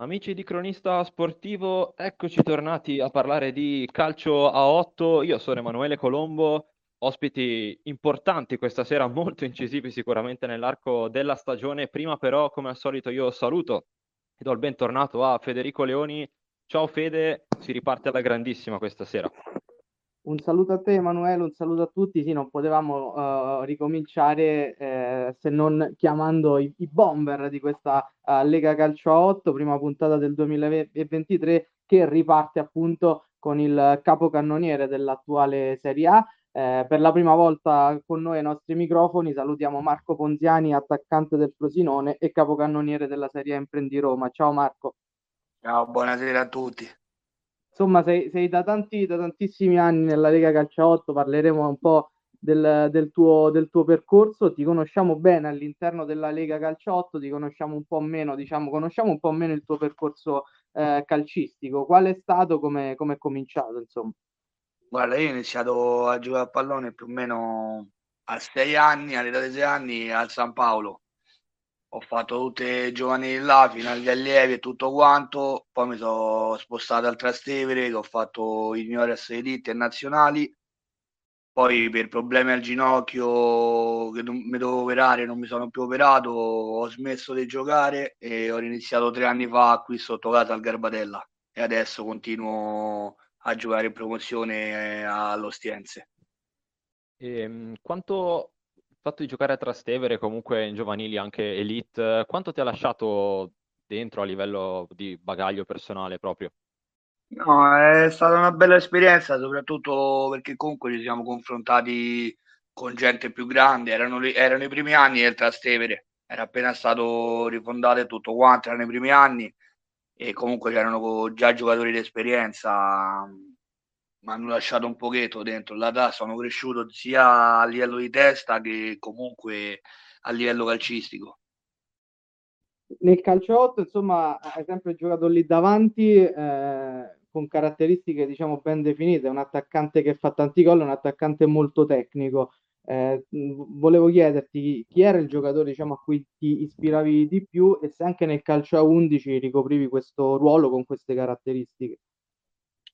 Amici di Cronista Sportivo, eccoci tornati a parlare di calcio a 8. Io sono Emanuele Colombo, ospiti importanti questa sera, molto incisivi sicuramente nell'arco della stagione. Prima però, come al solito, io saluto e do il bentornato a Federico Leoni. Ciao Fede, si riparte alla grandissima questa sera. Un saluto a te Emanuele, un saluto a tutti. Sì, non potevamo uh, ricominciare eh, se non chiamando i, i bomber di questa uh, Lega Calcio 8, prima puntata del 2023, che riparte appunto con il capocannoniere dell'attuale Serie A. Eh, per la prima volta con noi ai nostri microfoni salutiamo Marco Ponziani, attaccante del Frosinone e capocannoniere della Serie A Imprendi Roma. Ciao Marco. Ciao, buonasera a tutti insomma sei, sei da, tanti, da tantissimi anni nella Lega Calcio 8, parleremo un po' del, del, tuo, del tuo percorso, ti conosciamo bene all'interno della Lega Calcio 8, ti conosciamo un po' meno, diciamo, conosciamo un po' meno il tuo percorso eh, calcistico, qual è stato, come è cominciato insomma? Guarda, io ho iniziato a giocare a pallone più o meno a sei anni, all'età di sei anni al San Paolo, ho fatto tutte le giovanili là fino agli allievi e tutto quanto, poi mi sono spostato al Trastevere, che ho fatto i juniores elite e nazionali, poi per problemi al ginocchio che non, mi dovevo operare, non mi sono più operato, ho smesso di giocare e ho iniziato tre anni fa qui sotto casa al Garbatella e adesso continuo a giocare in promozione all'Ostiense. E, ehm, quanto fatto di giocare a Trastevere, comunque in giovanili anche elite, quanto ti ha lasciato dentro a livello di bagaglio personale proprio? No, è stata una bella esperienza, soprattutto perché comunque ci siamo confrontati con gente più grande, erano, erano i primi anni del Trastevere, era appena stato rifondato tutto quanto, erano i primi anni e comunque c'erano già giocatori di esperienza mi hanno lasciato un pochetto dentro la testa, sono cresciuto sia a livello di testa che comunque a livello calcistico. Nel calcio 8, insomma, hai sempre giocato lì davanti eh, con caratteristiche, diciamo, ben definite, un attaccante che fa tanti gol, un attaccante molto tecnico. Eh, volevo chiederti chi era il giocatore diciamo, a cui ti ispiravi di più e se anche nel calcio a 11 ricoprivi questo ruolo con queste caratteristiche.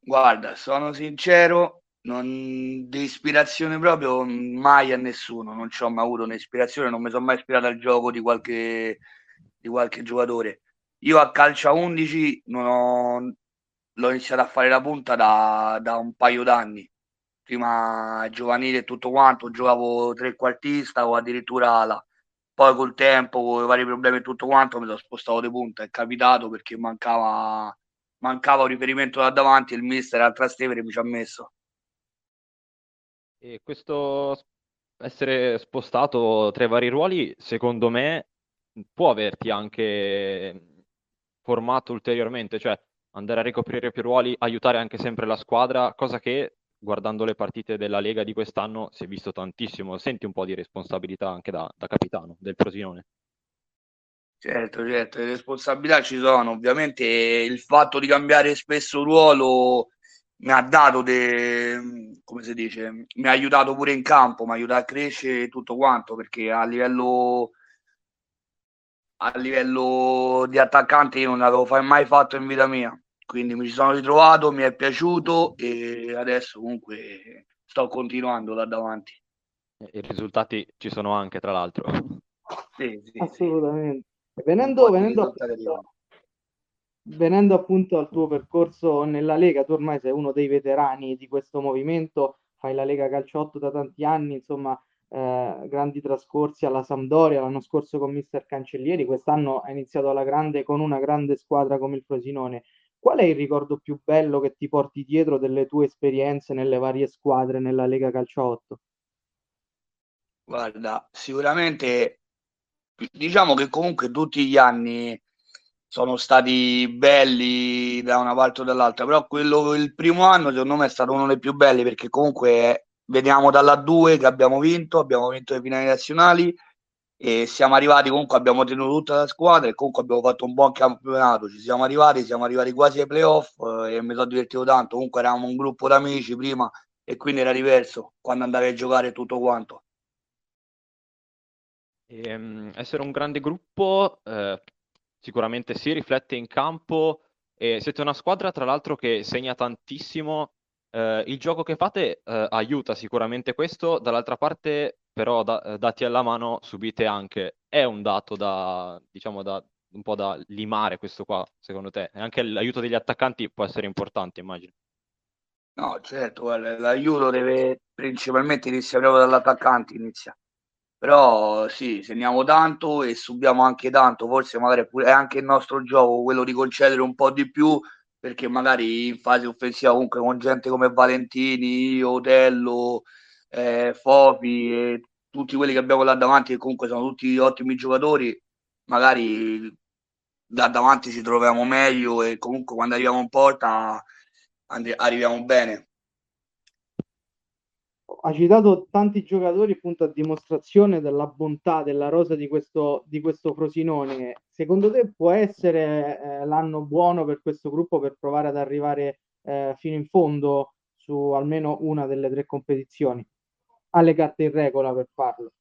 Guarda, sono sincero, non, di ispirazione proprio mai a nessuno, non ci ho mai avuto un'ispirazione, non mi sono mai ispirato al gioco di qualche, di qualche giocatore. Io a calcio a 11 non ho, l'ho iniziato a fare la punta da, da un paio d'anni. Prima giovanile e tutto quanto, giocavo trequartista o addirittura ala. Poi col tempo, con i vari problemi e tutto quanto, mi sono spostato di punta. È capitato perché mancava mancava un riferimento da davanti il mister al Trastevere mi ci ha messo. E questo essere spostato tra i vari ruoli, secondo me, può averti anche formato ulteriormente, cioè andare a ricoprire più ruoli, aiutare anche sempre la squadra, cosa che guardando le partite della Lega di quest'anno si è visto tantissimo. Senti un po' di responsabilità anche da, da capitano del Frosinone. Certo, certo, le responsabilità ci sono. Ovviamente il fatto di cambiare spesso ruolo mi ha dato, de, come si dice, mi ha aiutato pure in campo, mi ha aiutato a crescere tutto quanto, perché a livello, a livello di attaccante io non l'avevo mai fatto in vita mia. Quindi mi ci sono ritrovato, mi è piaciuto e adesso comunque sto continuando da davanti. I risultati ci sono anche, tra l'altro. Sì, sì, Assolutamente. Venendo, venendo, appunto, venendo appunto al tuo percorso nella Lega, tu ormai sei uno dei veterani di questo movimento, fai la Lega Calciotto da tanti anni, insomma, eh, grandi trascorsi alla Sampdoria, l'anno scorso con Mister Cancellieri, quest'anno hai iniziato alla grande con una grande squadra come il Frosinone. Qual è il ricordo più bello che ti porti dietro delle tue esperienze nelle varie squadre nella Lega Calciotto? Guarda, sicuramente diciamo che comunque tutti gli anni sono stati belli da una parte o dall'altra, però quello il primo anno secondo me è stato uno dei più belli perché comunque veniamo dalla 2 che abbiamo vinto, abbiamo vinto le finali nazionali e siamo arrivati comunque abbiamo tenuto tutta la squadra e comunque abbiamo fatto un buon campionato, ci siamo arrivati, siamo arrivati quasi ai playoff eh, e mi sono divertito tanto, comunque eravamo un gruppo d'amici prima e quindi era diverso quando andavi a giocare tutto quanto. E, um, essere un grande gruppo, eh, sicuramente si riflette in campo e siete una squadra tra l'altro che segna tantissimo. Eh, il gioco che fate eh, aiuta sicuramente questo, dall'altra parte però da, eh, dati alla mano subite anche. È un dato da, diciamo, da, un po' da limare questo qua, secondo te? E anche l'aiuto degli attaccanti può essere importante, immagino. No, certo, l'aiuto deve principalmente iniziare proprio dall'attaccante, inizia. Però sì, segniamo tanto e subiamo anche tanto, forse magari è anche il nostro gioco quello di concedere un po' di più, perché magari in fase offensiva comunque con gente come Valentini, Otello, eh, Fofi e tutti quelli che abbiamo là davanti, che comunque sono tutti ottimi giocatori, magari da davanti ci troviamo meglio e comunque quando arriviamo in porta and- arriviamo bene. Ha citato tanti giocatori appunto a dimostrazione della bontà della rosa di questo, di questo Frosinone. Secondo te può essere eh, l'anno buono per questo gruppo per provare ad arrivare eh, fino in fondo su almeno una delle tre competizioni? Ha le carte in regola per farlo?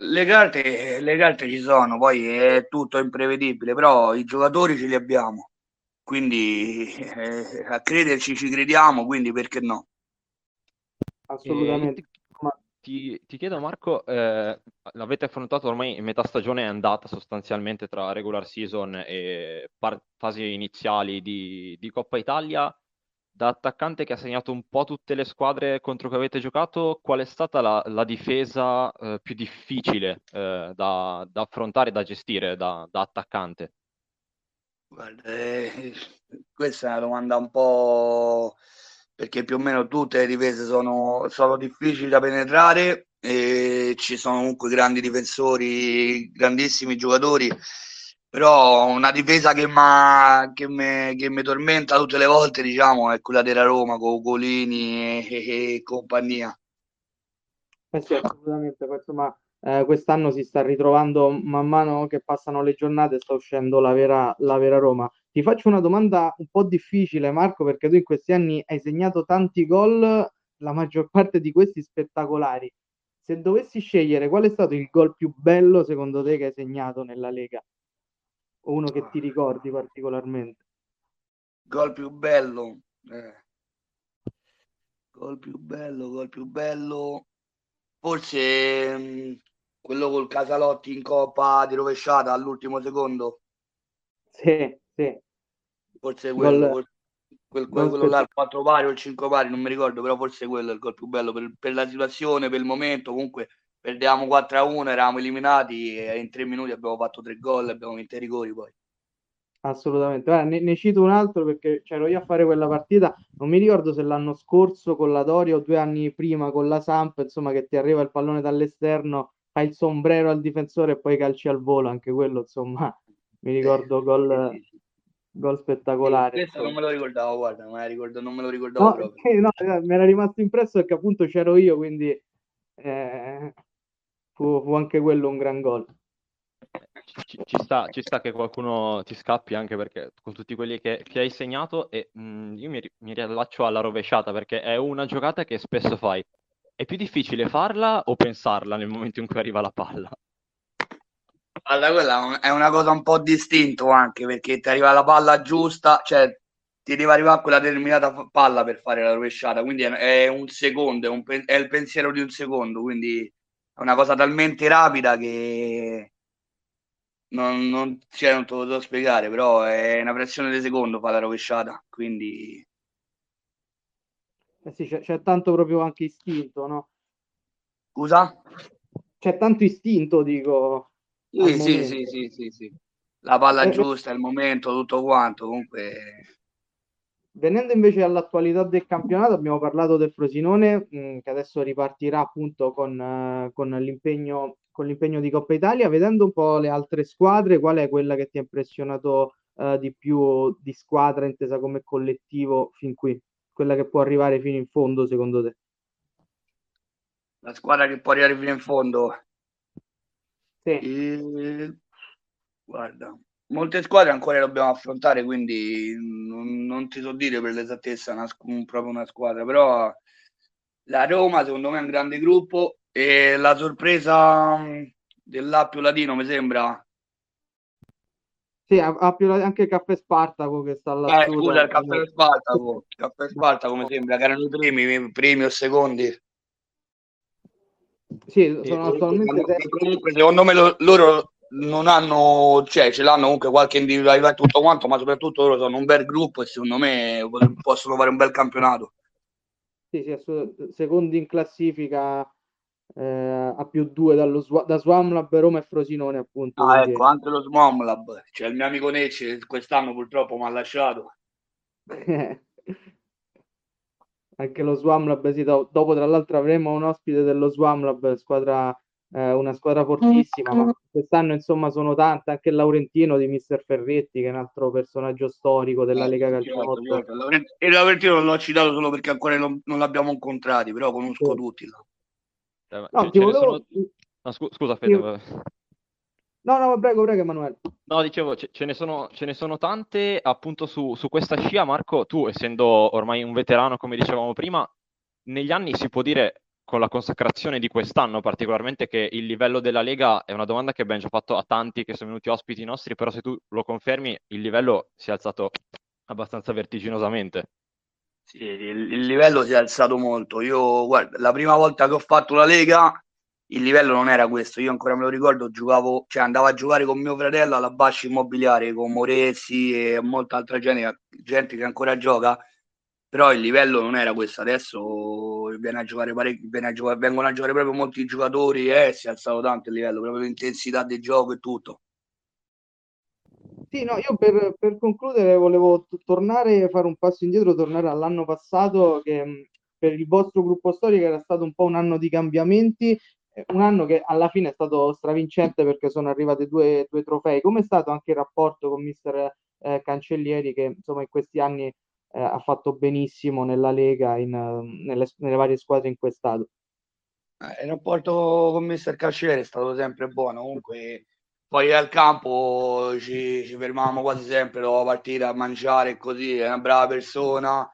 Le carte, le carte ci sono, poi è tutto imprevedibile, però i giocatori ce li abbiamo, quindi eh, a crederci ci crediamo, quindi perché no? Assolutamente. Ti, ti, chiedo Marco, eh, l'avete affrontato ormai metà stagione è andata sostanzialmente tra regular season e par- fasi iniziali di, di Coppa Italia da attaccante che ha segnato un po' tutte le squadre contro cui avete giocato, qual è stata la, la difesa eh, più difficile eh, da, da, affrontare, da gestire da, da attaccante? Guarda, eh, questa è una domanda un po' perché più o meno tutte le difese sono, sono difficili da penetrare e ci sono comunque grandi difensori, grandissimi giocatori però una difesa che, mi tormenta tutte le volte diciamo è quella della Roma con Golini e, e, compagnia. Eh sì, assolutamente insomma eh, quest'anno si sta ritrovando man mano che passano le giornate sta uscendo la vera, la vera Roma ti faccio una domanda un po' difficile Marco perché tu in questi anni hai segnato tanti gol la maggior parte di questi spettacolari se dovessi scegliere qual è stato il gol più bello secondo te che hai segnato nella Lega o uno che ti ricordi particolarmente? Gol più bello. Eh. Gol più bello, gol più bello. Forse mh, mm, quello col Casalotti in coppa di rovesciata all'ultimo secondo. Sì, sì. Forse quello, gol, quel, quel, quello là, il 4 pari o il 5 pari, non mi ricordo, però forse quello è il gol più bello per, per la situazione, per il momento. Comunque perdevamo 4 a 1, eravamo eliminati e in tre minuti abbiamo fatto tre gol, abbiamo vinto i rigori poi. Assolutamente, Guarda, ne, ne, cito un altro perché c'ero io a fare quella partita, non mi ricordo se l'anno scorso con la Doria o due anni prima con la Samp, insomma che ti arriva il pallone dall'esterno, fai il sombrero al difensore e poi calci al volo, anche quello insomma mi ricordo gol, gol spettacolare. questo non me lo ricordavo, guarda, me ricordo, non me lo ricordavo no, proprio. No, mi era rimasto impresso perché appunto c'ero io, quindi eh, fu, fu anche quello un gran gol. Ci, ci, sta, ci, sta, che qualcuno ti scappi anche perché con tutti quelli che, che hai segnato e mh, mm, io mi, mi, riallaccio alla rovesciata perché è una giocata che spesso fai. È più difficile farla o pensarla nel momento in cui arriva la palla? Allora, quella è una cosa un po' distinto anche perché ti arriva la palla giusta, cioè ti deve arrivare quella determinata palla per fare la rovesciata, quindi è, è un secondo, è, un, è il pensiero di un secondo, quindi è una cosa talmente rapida che non, non, cioè, non te lo so spiegare, però è una pressione di secondo fa la rovesciata, quindi... Eh sì, c'è, c'è, tanto proprio anche istinto, no? Scusa? C'è tanto istinto, dico. Sì, sì, sì, sì, sì, sì, La palla eh, giusta, il momento, tutto quanto, comunque Venendo invece all'attualità del campionato, abbiamo parlato del Frosinone mh, mm, che adesso ripartirà appunto con, uh, con, l'impegno, con, l'impegno, di Coppa Italia. Vedendo un po' le altre squadre, qual è quella che ti ha impressionato uh, di più di squadra intesa come collettivo fin qui? Quella che può arrivare fino in fondo secondo te? La squadra che può arrivare fino in fondo? Sì. E... Guarda, molte squadre ancora le dobbiamo affrontare, quindi non, non ti so dire per l'esattezza una, proprio una squadra, però la Roma secondo me è un grande gruppo e la sorpresa dell'Appio Latino mi sembra Sì, ha, ha più anche Caffè Spartaco che sta là. Eh, scusa, il Caffè Spartaco, il Caffè Spartaco mi sembra che erano i primi, primi o secondi. Sì, sono attualmente... Comunque, secondo me lo, loro non hanno, cioè ce l'hanno comunque qualche individualità e tutto quanto, ma soprattutto loro sono un bel gruppo e secondo me possono fare un bel campionato. Sì, sì, secondi in classifica eh, a più due dallo, da Swamlab, Roma e Frosinone appunto. Ah, ecco, anche lo Swamlab, cioè il mio amico Necci quest'anno purtroppo mi ha lasciato. anche lo Swamlab, sì, dopo tra l'altro avremo un ospite dello Swamlab, squadra eh, una squadra fortissima, ma quest'anno insomma sono tante, anche il Laurentino di Mister Ferretti, che è un altro personaggio storico della Lega eh, Calciotto. Certo, il Laurentino non l'ho citato solo perché ancora non, non l'abbiamo incontrati, però conosco sì. tutti. Eh, no, ti volevo... sono... no, scu- scusa, Fede. Io... No, no, prego, prego, Emanuele. No, dicevo, ce, ce, ne, sono, ce ne sono tante appunto su, su questa scia, Marco. Tu, essendo ormai un veterano, come dicevamo prima, negli anni si può dire con la consacrazione di quest'anno, particolarmente che il livello della Lega è una domanda che abbiamo già fatto a tanti che sono venuti ospiti nostri, però se tu lo confermi, il livello si è alzato abbastanza vertiginosamente. Sì, il, il livello si è alzato molto. Io, guarda, la prima volta che ho fatto la Lega, il livello non era questo. Io ancora me lo ricordo, giocavo, cioè andavo a giocare con mio fratello alla Bascia Immobiliare, con Moresi e molta altra gente, gente che ancora gioca però il livello non era questo adesso viene a giocare parecchi, viene a giocare, vengono a giocare proprio molti giocatori e eh, si è alzato tanto il livello proprio l'intensità del gioco e tutto sì, no, io per, per concludere volevo t- tornare, fare un passo indietro, tornare all'anno passato che per il vostro gruppo storico era stato un po' un anno di cambiamenti, un anno che alla fine è stato stravincente perché sono arrivate due, due trofei. Come è stato anche il rapporto con mister eh, Cancellieri che insomma in questi anni eh, ha fatto benissimo nella Lega, in, nelle, nelle, varie squadre in cui è stato. Eh, il rapporto con Mister Casciere è stato sempre buono, comunque poi al campo ci, ci fermavamo quasi sempre dopo la partita a mangiare così, è una brava persona,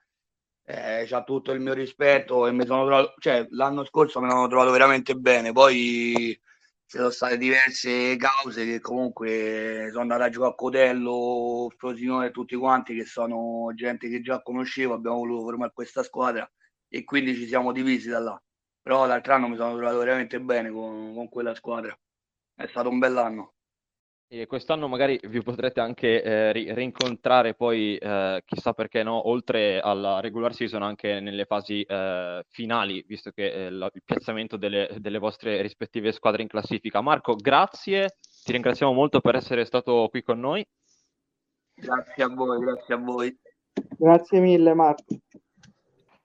eh, ha tutto il mio rispetto e mi sono trovato, cioè l'anno scorso mi sono trovato veramente bene, poi ci sono state diverse cause che comunque sono andato a giocare a Cotello, Frosinone e tutti quanti che sono gente che già conoscevo, abbiamo voluto formare questa squadra e quindi ci siamo divisi da là. Però l'altro anno mi sono trovato veramente bene con, con quella squadra. È stato un bell'anno. E quest'anno magari vi potrete anche eh, ri- rincontrare poi, eh, chissà perché no, oltre alla regular season anche nelle fasi eh, finali, visto che eh, la- il piazzamento delle, delle, vostre rispettive squadre in classifica. Marco, grazie, ti ringraziamo molto per essere stato qui con noi. Grazie a voi, grazie a voi. Grazie mille Marco.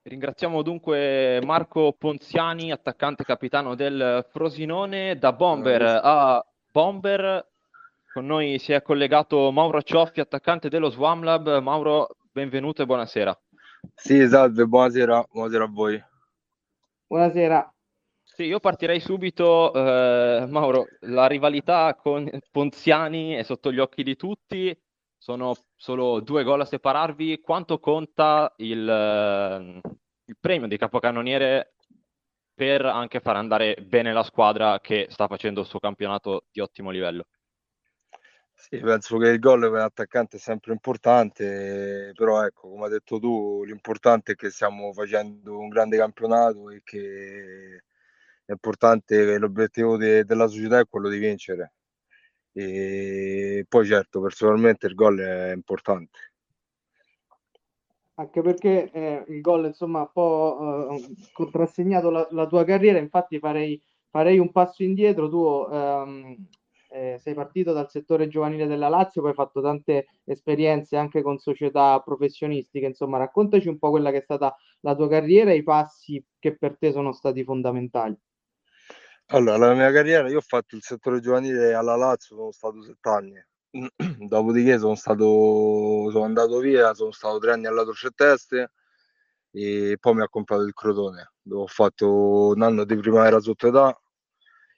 Ringraziamo dunque Marco Ponziani, attaccante capitano del Frosinone, da Bomber a Bomber con noi si è collegato Mauro Cioffi, attaccante dello Swamlab. Mauro, benvenuto e buonasera. Sì, salve, buonasera, buonasera a voi. Buonasera. Sì, io partirei subito, eh, Mauro, la rivalità con Ponziani è sotto gli occhi di tutti, sono solo due gol a separarvi, quanto conta il, il premio di capocannoniere per anche far andare bene la squadra che sta facendo il suo campionato di ottimo livello? Sì, penso che il gol per l'attaccante è sempre importante, però ecco, come hai detto tu, l'importante è che stiamo facendo un grande campionato e che è importante che l'obiettivo de- della società è quello di vincere. E poi certo, personalmente il gol è importante. Anche perché eh, il gol insomma ha un po' eh, contrassegnato la, la, tua carriera, infatti farei, farei un passo indietro, tu ehm, eh, sei partito dal settore giovanile della Lazio, poi hai fatto tante esperienze anche con società professionistiche, insomma raccontaci un po' quella che è stata la tua carriera e i passi che per te sono stati fondamentali. Allora, la mia carriera, io ho fatto il settore giovanile alla Lazio, sono stato sette anni, dopodiché sono, stato, sono andato via, sono stato tre anni alla Troceteste e poi mi ha comprato il Crotone, dove ho fatto un anno di primavera sotto età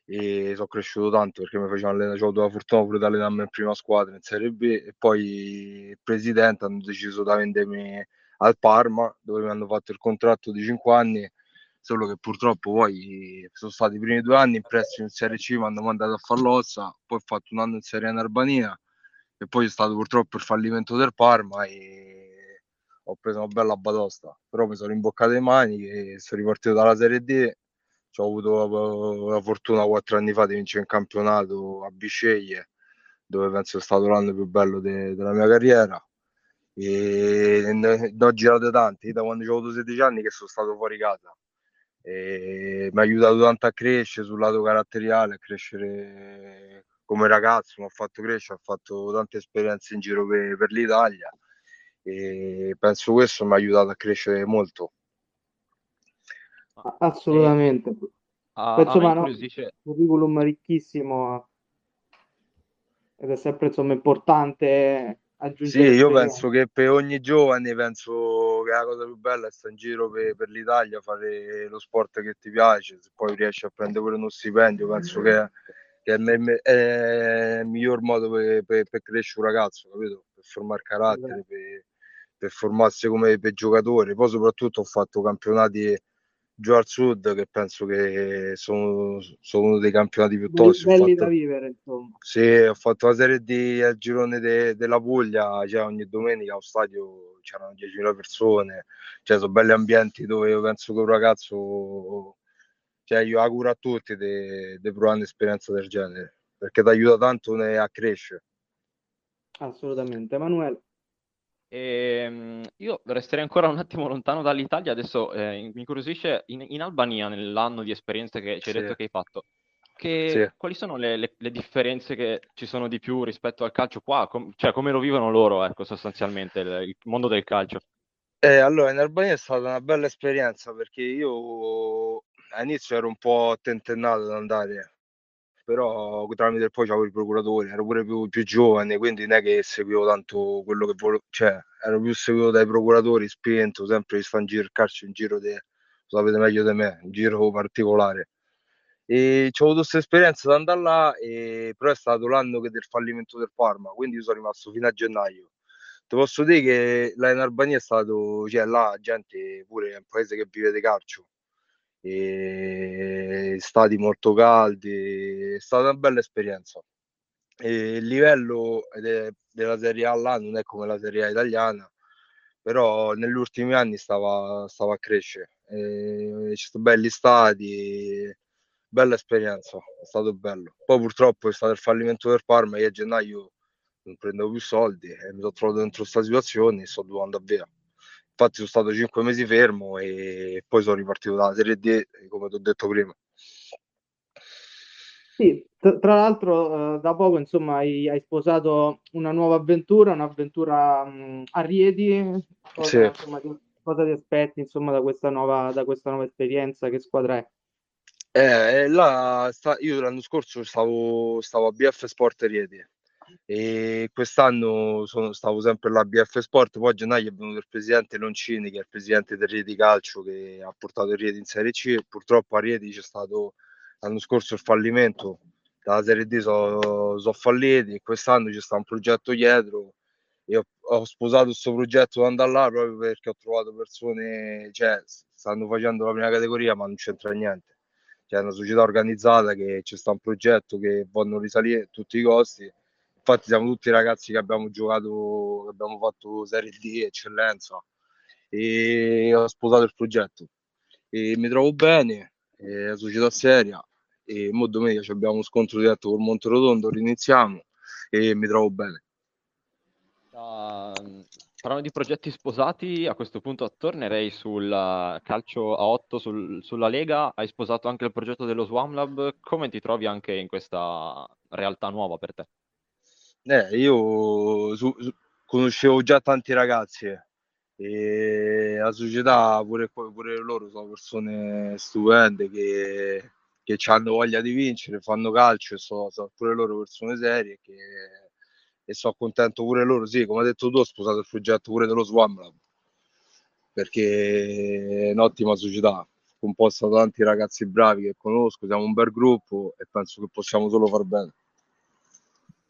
e sono cresciuto tanto perché mi facevano allenare, ho avuto la fortuna pure di allenarmi in prima squadra in Serie B e poi il presidente hanno deciso di vendermi al Parma dove mi hanno fatto il contratto di 5 anni solo che purtroppo poi sono stati i primi due anni in prestito in Serie C mi hanno mandato a fare l'Ossa poi ho fatto un anno in Serie N Albania e poi è stato purtroppo il fallimento del Parma e ho preso una bella batosta, però mi sono rimboccato le mani e sono ripartito dalla Serie D, ho avuto la, la fortuna quattro anni fa di vincere un campionato a Bisceglie, dove penso sia stato l'anno più bello de, della mia carriera. E ne, ne ho girato tanti da quando ho avuto 16 anni che sono stato fuori casa. E mi ha aiutato tanto a crescere sul lato caratteriale, a crescere come ragazzo, mi ha fatto crescere, ho fatto tante esperienze in giro per, per l'Italia. E penso questo mi ha aiutato a crescere molto. Assolutamente. A, penso, a no, dice... un curriculum ricchissimo ed è sempre insomma importante aggiungere. Sì, io penso che per ogni giovane penso che la cosa più bella è stare in giro per, per, l'Italia, fare lo sport che ti piace, se poi riesci a prendere pure uno stipendio, penso che, che è, è, il miglior modo per, per, per, crescere un ragazzo, capito? Per formare carattere, per, per formarsi come per giocatore. Poi soprattutto ho fatto campionati giù al sud che penso che sono, sono uno dei campionati più tosti. Belli fatto, da vivere, insomma. Sì, ho fatto la serie D al girone de, della Puglia, cioè ogni domenica allo stadio c'erano 10.000 persone, cioè sono belli ambienti dove io penso che un ragazzo, cioè io auguro a tutti di provare un'esperienza del genere, perché ti aiuta tanto a crescere. Assolutamente. Emanuele. E, ehm, io resterei ancora un attimo lontano dall'Italia, adesso eh, mi incuriosisce in, in, Albania, nell'anno di esperienze che ci hai sì. detto che hai fatto, che, sì. quali sono le, le, le, differenze che ci sono di più rispetto al calcio qua? Com- cioè come lo vivono loro, ecco, sostanzialmente, il, il mondo del calcio? Eh, allora, in Albania è stata una bella esperienza perché io all'inizio ero un po' tentennato ad andare però tramite poi c'avevo i procuratori, ero pure più, più, giovane, quindi non è che seguivo tanto quello che volevo, cioè ero più seguito dai procuratori, spento, sempre di stare in giro, il calcio in giro, de, lo sapete meglio di me, un giro particolare. E ho avuto questa esperienza da andare là, e, però è stato l'anno del fallimento del Parma, quindi io sono rimasto fino a gennaio. Ti posso dire che là in Albania è stato, cioè là gente pure è un paese che vive di calcio, e stati molto caldi, è stata una bella esperienza. E il livello de- della Serie A là non è come la Serie A italiana, però negli ultimi anni stava, stava a crescere. E ci sono belli stati, bella esperienza, è stato bello. Poi purtroppo è stato il fallimento del Parma, io a gennaio non prendevo più soldi e mi sono trovato dentro questa situazione e sto dovendo via infatti sono stato cinque mesi fermo e poi sono ripartito dalla Serie D, come ti ho detto prima. Sì, tra, tra l'altro eh, da poco insomma hai, hai, sposato una nuova avventura, un'avventura mh, a Rieti, cosa, sì. insomma, ti, cosa, ti, aspetti insomma da questa nuova, da questa nuova esperienza, che squadra è? Eh, là sta, io l'anno scorso stavo, stavo a BF Sport Rieti e quest'anno sono, stavo sempre alla BF Sport, poi a gennaio è venuto il presidente Loncini che è il presidente del Rieti Calcio che ha portato il Rieti in Serie C, purtroppo a Rieti c'è stato l'anno scorso il fallimento, dalla Serie D sono so falliti quest'anno c'è stato un progetto dietro. E ho, ho sposato questo progetto da andare là proprio perché ho trovato persone, cioè stanno facendo la prima categoria ma non c'entra niente, c'è una società organizzata che c'è sta un progetto che vogliono risalire a tutti i costi. Infatti siamo tutti ragazzi che abbiamo giocato, che abbiamo fatto Serie D, eccellenza. E ho sposato il progetto. E mi trovo bene, è una società seria e mo domenica abbiamo uno scontro diretto col Monterotondo, riniziamo e mi trovo bene. Uh, parlando di progetti sposati, a questo punto tornerei sul calcio a 8 sul, sulla Lega. Hai sposato anche il progetto dello Swam Lab. Come ti trovi anche in questa realtà nuova per te? Eh, io su, su, conoscevo già tanti ragazzi eh, e la società pure, pure loro sono persone stupende che, che hanno voglia di vincere, fanno calcio e sono, sono pure loro persone serie che, e sono contento pure loro, sì, come hai detto tu ho sposato il progetto pure dello Swam Lab perché è un'ottima società composta da tanti ragazzi bravi che conosco, siamo un bel gruppo e penso che possiamo solo far bene.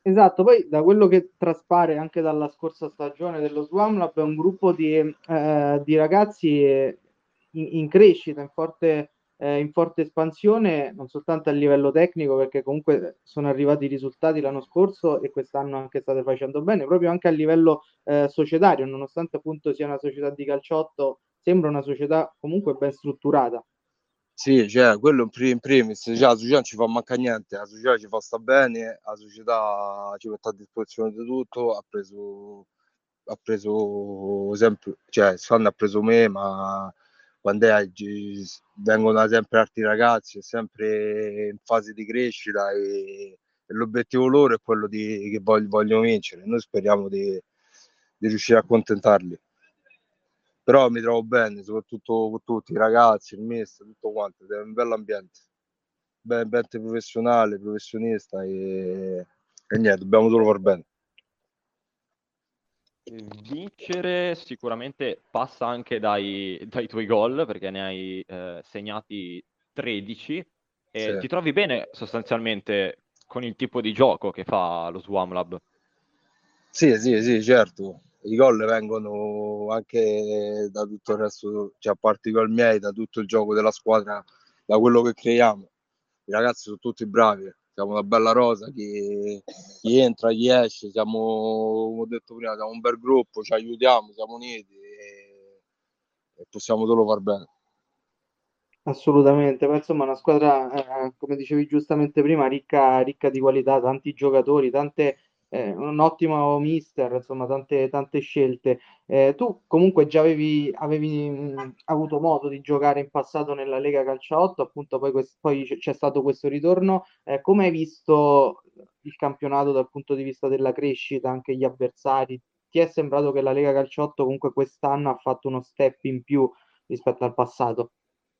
Esatto, poi da quello che traspare anche dalla scorsa stagione dello Swam Lab è un gruppo di, eh, di ragazzi in, in, crescita, in forte eh, in forte espansione, non soltanto a livello tecnico, perché comunque sono arrivati i risultati l'anno scorso e quest'anno anche state facendo bene, proprio anche a livello eh, societario, nonostante appunto sia una società di calciotto, sembra una società comunque ben strutturata. Sì, cioè, quello in primis, cioè, la società non ci fa mancare niente, la società ci fa sta bene, la società ci mette a disposizione di tutto, ha preso, ha preso sempre, cioè, quest'anno ha preso me, ma quando è, vengono sempre altri ragazzi, è sempre in fase di crescita e, e l'obiettivo loro è quello di, che voglio, vogliono vincere, noi speriamo di, di riuscire a accontentarli. Però mi trovo bene, soprattutto con tutti i ragazzi, il mister, tutto quanto, è un bel ambiente, un ambiente professionale, professionista e, e niente, dobbiamo solo far bene. Vincere sicuramente passa anche dai, dai tuoi gol, perché ne hai eh, segnati 13 e sì. ti trovi bene sostanzialmente con il tipo di gioco che fa lo Swam Lab. Sì, sì, sì, certo i gol vengono anche da tutto il resto, cioè a parte i gol miei, da tutto il gioco della squadra, da quello che creiamo. I ragazzi sono tutti bravi, siamo una bella rosa, chi, chi entra, chi esce, siamo, come ho detto prima, siamo un bel gruppo, ci aiutiamo, siamo uniti e, e possiamo solo far bene. Assolutamente, ma insomma una squadra, eh, come dicevi giustamente prima, ricca, ricca di qualità, tanti giocatori, tante eh, un ottimo mister, insomma, tante, tante scelte. Eh, tu comunque già avevi, avevi mh, avuto modo di giocare in passato nella Lega Calcia 8, appunto poi, quest- poi c'è stato questo ritorno. Eh, come hai visto il campionato dal punto di vista della crescita, anche gli avversari? Ti è sembrato che la Lega Calcia 8 comunque quest'anno ha fatto uno step in più rispetto al passato?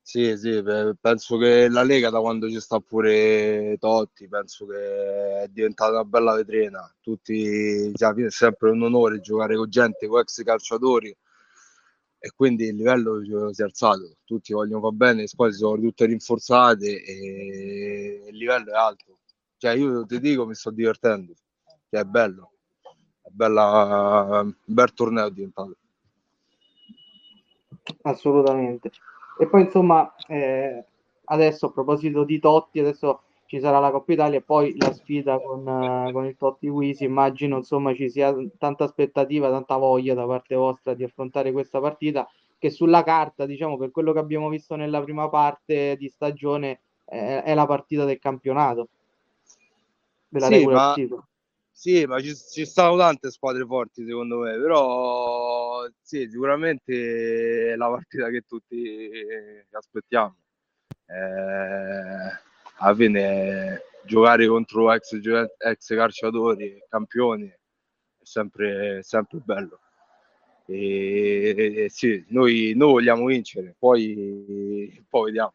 Sì, sì, penso che la Lega da quando ci sta pure Totti, penso che è diventata una bella vetrina. Tutti, cioè, è sempre un onore giocare con gente, con ex calciatori e quindi il livello si è alzato. Tutti vogliono fare bene, le squadre sono tutte rinforzate e il livello è alto. Cioè, io ti dico, mi sto divertendo, cioè, è bello, è bella, un bel torneo diventato. Assolutamente. E poi insomma, eh, adesso a proposito di Totti, adesso ci sarà la Coppa Italia e poi la sfida con, uh, con il Totti Wisi. Immagino insomma ci sia tanta aspettativa, tanta voglia da parte vostra di affrontare questa partita che sulla carta, diciamo, per quello che abbiamo visto nella prima parte di stagione, eh, è la partita del campionato. Della sì, ma, sì, ma ci, ci stanno tante squadre forti secondo me, però sì, sicuramente è la partita che tutti aspettiamo. Eh, alla fine giocare contro ex, ex calciatori, campioni, è sempre, sempre bello. E, e, sì, noi, noi vogliamo vincere, poi, poi vediamo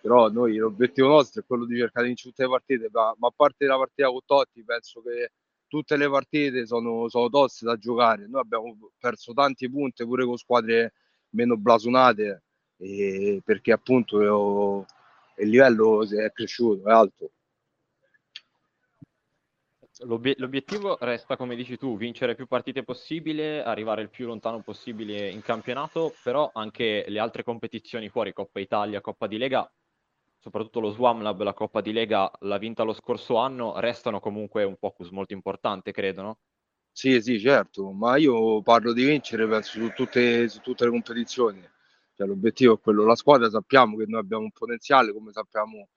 però noi l'obiettivo nostro è quello di cercare di vincere tutte le partite, ma, ma, a parte la partita con Totti penso che tutte le partite sono, sono toste da giocare, noi abbiamo perso tanti punti pure con squadre meno blasonate e perché appunto io, il livello è cresciuto, è alto. L'obiettivo resta, come dici tu, vincere più partite possibile, arrivare il più lontano possibile in campionato, però anche le altre competizioni fuori, Coppa Italia, Coppa di Lega, soprattutto lo Swamlab, la Coppa di Lega, l'ha vinta lo scorso anno, restano comunque un focus molto importante, credo, no? Sì, sì, certo, ma io parlo di vincere, penso, su tutte, su tutte le competizioni. Cioè, l'obiettivo è quello. La squadra sappiamo che noi abbiamo un potenziale, come sappiamo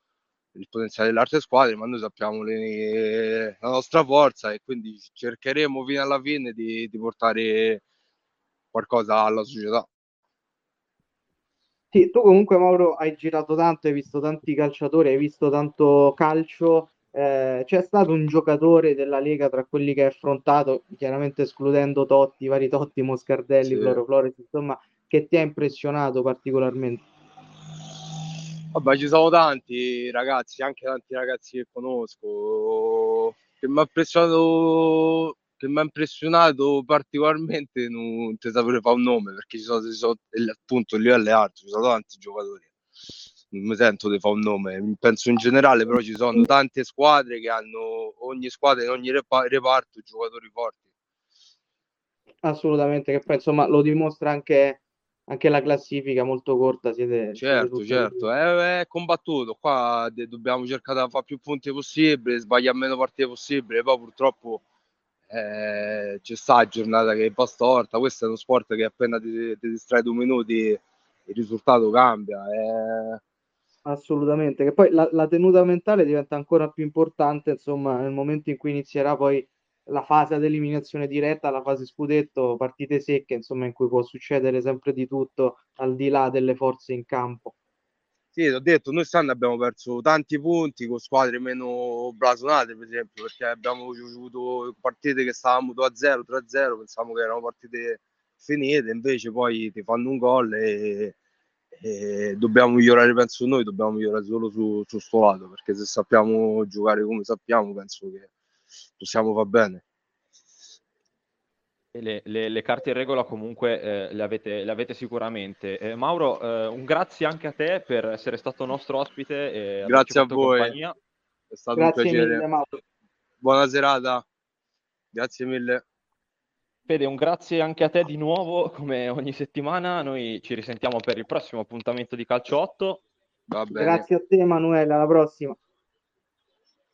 il potenziale delle altre squadre, ma noi sappiamo le, la nostra forza e quindi cercheremo fino alla fine di, di portare qualcosa alla società. Sì, tu comunque Mauro hai girato tanto, hai visto tanti calciatori, hai visto tanto calcio. Eh, c'è stato un giocatore della Lega tra quelli che hai affrontato, chiaramente escludendo Totti, vari Totti, Moscardelli, sì. Floro Flores, insomma, che ti ha impressionato particolarmente? Vabbè, ci sono tanti ragazzi, anche tanti ragazzi che conosco, che mi ha impressionato che mi ha impressionato particolarmente non ti saprei fare un nome perché ci sono, ci sono, appunto il livello è alto, ci sono tanti giocatori. Non mi sento di fare un nome penso in generale però ci sono tante squadre che hanno ogni squadra in ogni reparto giocatori forti. Assolutamente che poi insomma lo dimostra anche anche la classifica molto corta siete... Certo, siete certo, è, è, combattuto, qua dobbiamo cercare di fare più punti possibile, sbagliare meno partite possibile, poi purtroppo eh, c'è sta giornata che va storta, questo è uno sport che appena ti, ti distrai due minuti il risultato cambia. Eh. Assolutamente, che poi la, la, tenuta mentale diventa ancora più importante, insomma, nel momento in cui inizierà poi la fase ad eliminazione diretta, la fase scudetto, partite secche, insomma, in cui può succedere sempre di tutto al di là delle forze in campo. Sì, ho detto, noi quest'anno abbiamo perso tanti punti con squadre meno blasonate, per esempio, perché abbiamo avuto partite che stavamo 2-0, 3-0, pensavamo che erano partite finite, invece poi ti fanno un gol e, e dobbiamo migliorare, penso noi, dobbiamo migliorare solo su, su sto lato, perché se sappiamo giocare come sappiamo, penso che possiamo va bene. Le, le, le, carte in regola comunque eh, le, avete, le, avete, sicuramente. Eh, Mauro, eh, un grazie anche a te per essere stato nostro ospite. grazie a voi. Compagnia. È stato grazie un piacere. Mille, Buona serata. Grazie mille. Fede, un grazie anche a te di nuovo, come ogni settimana. Noi ci risentiamo per il prossimo appuntamento di Calcio 8. Grazie a te, Emanuele. Alla prossima.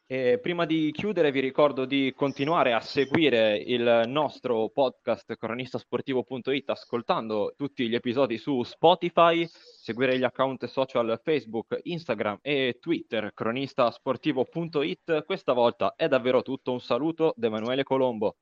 E prima di chiudere vi ricordo di continuare a seguire il nostro podcast cronistasportivo.it ascoltando tutti gli episodi su Spotify, seguire gli account social Facebook, Instagram e Twitter cronistasportivo.it. Questa volta è davvero tutto, un saluto da Emanuele Colombo.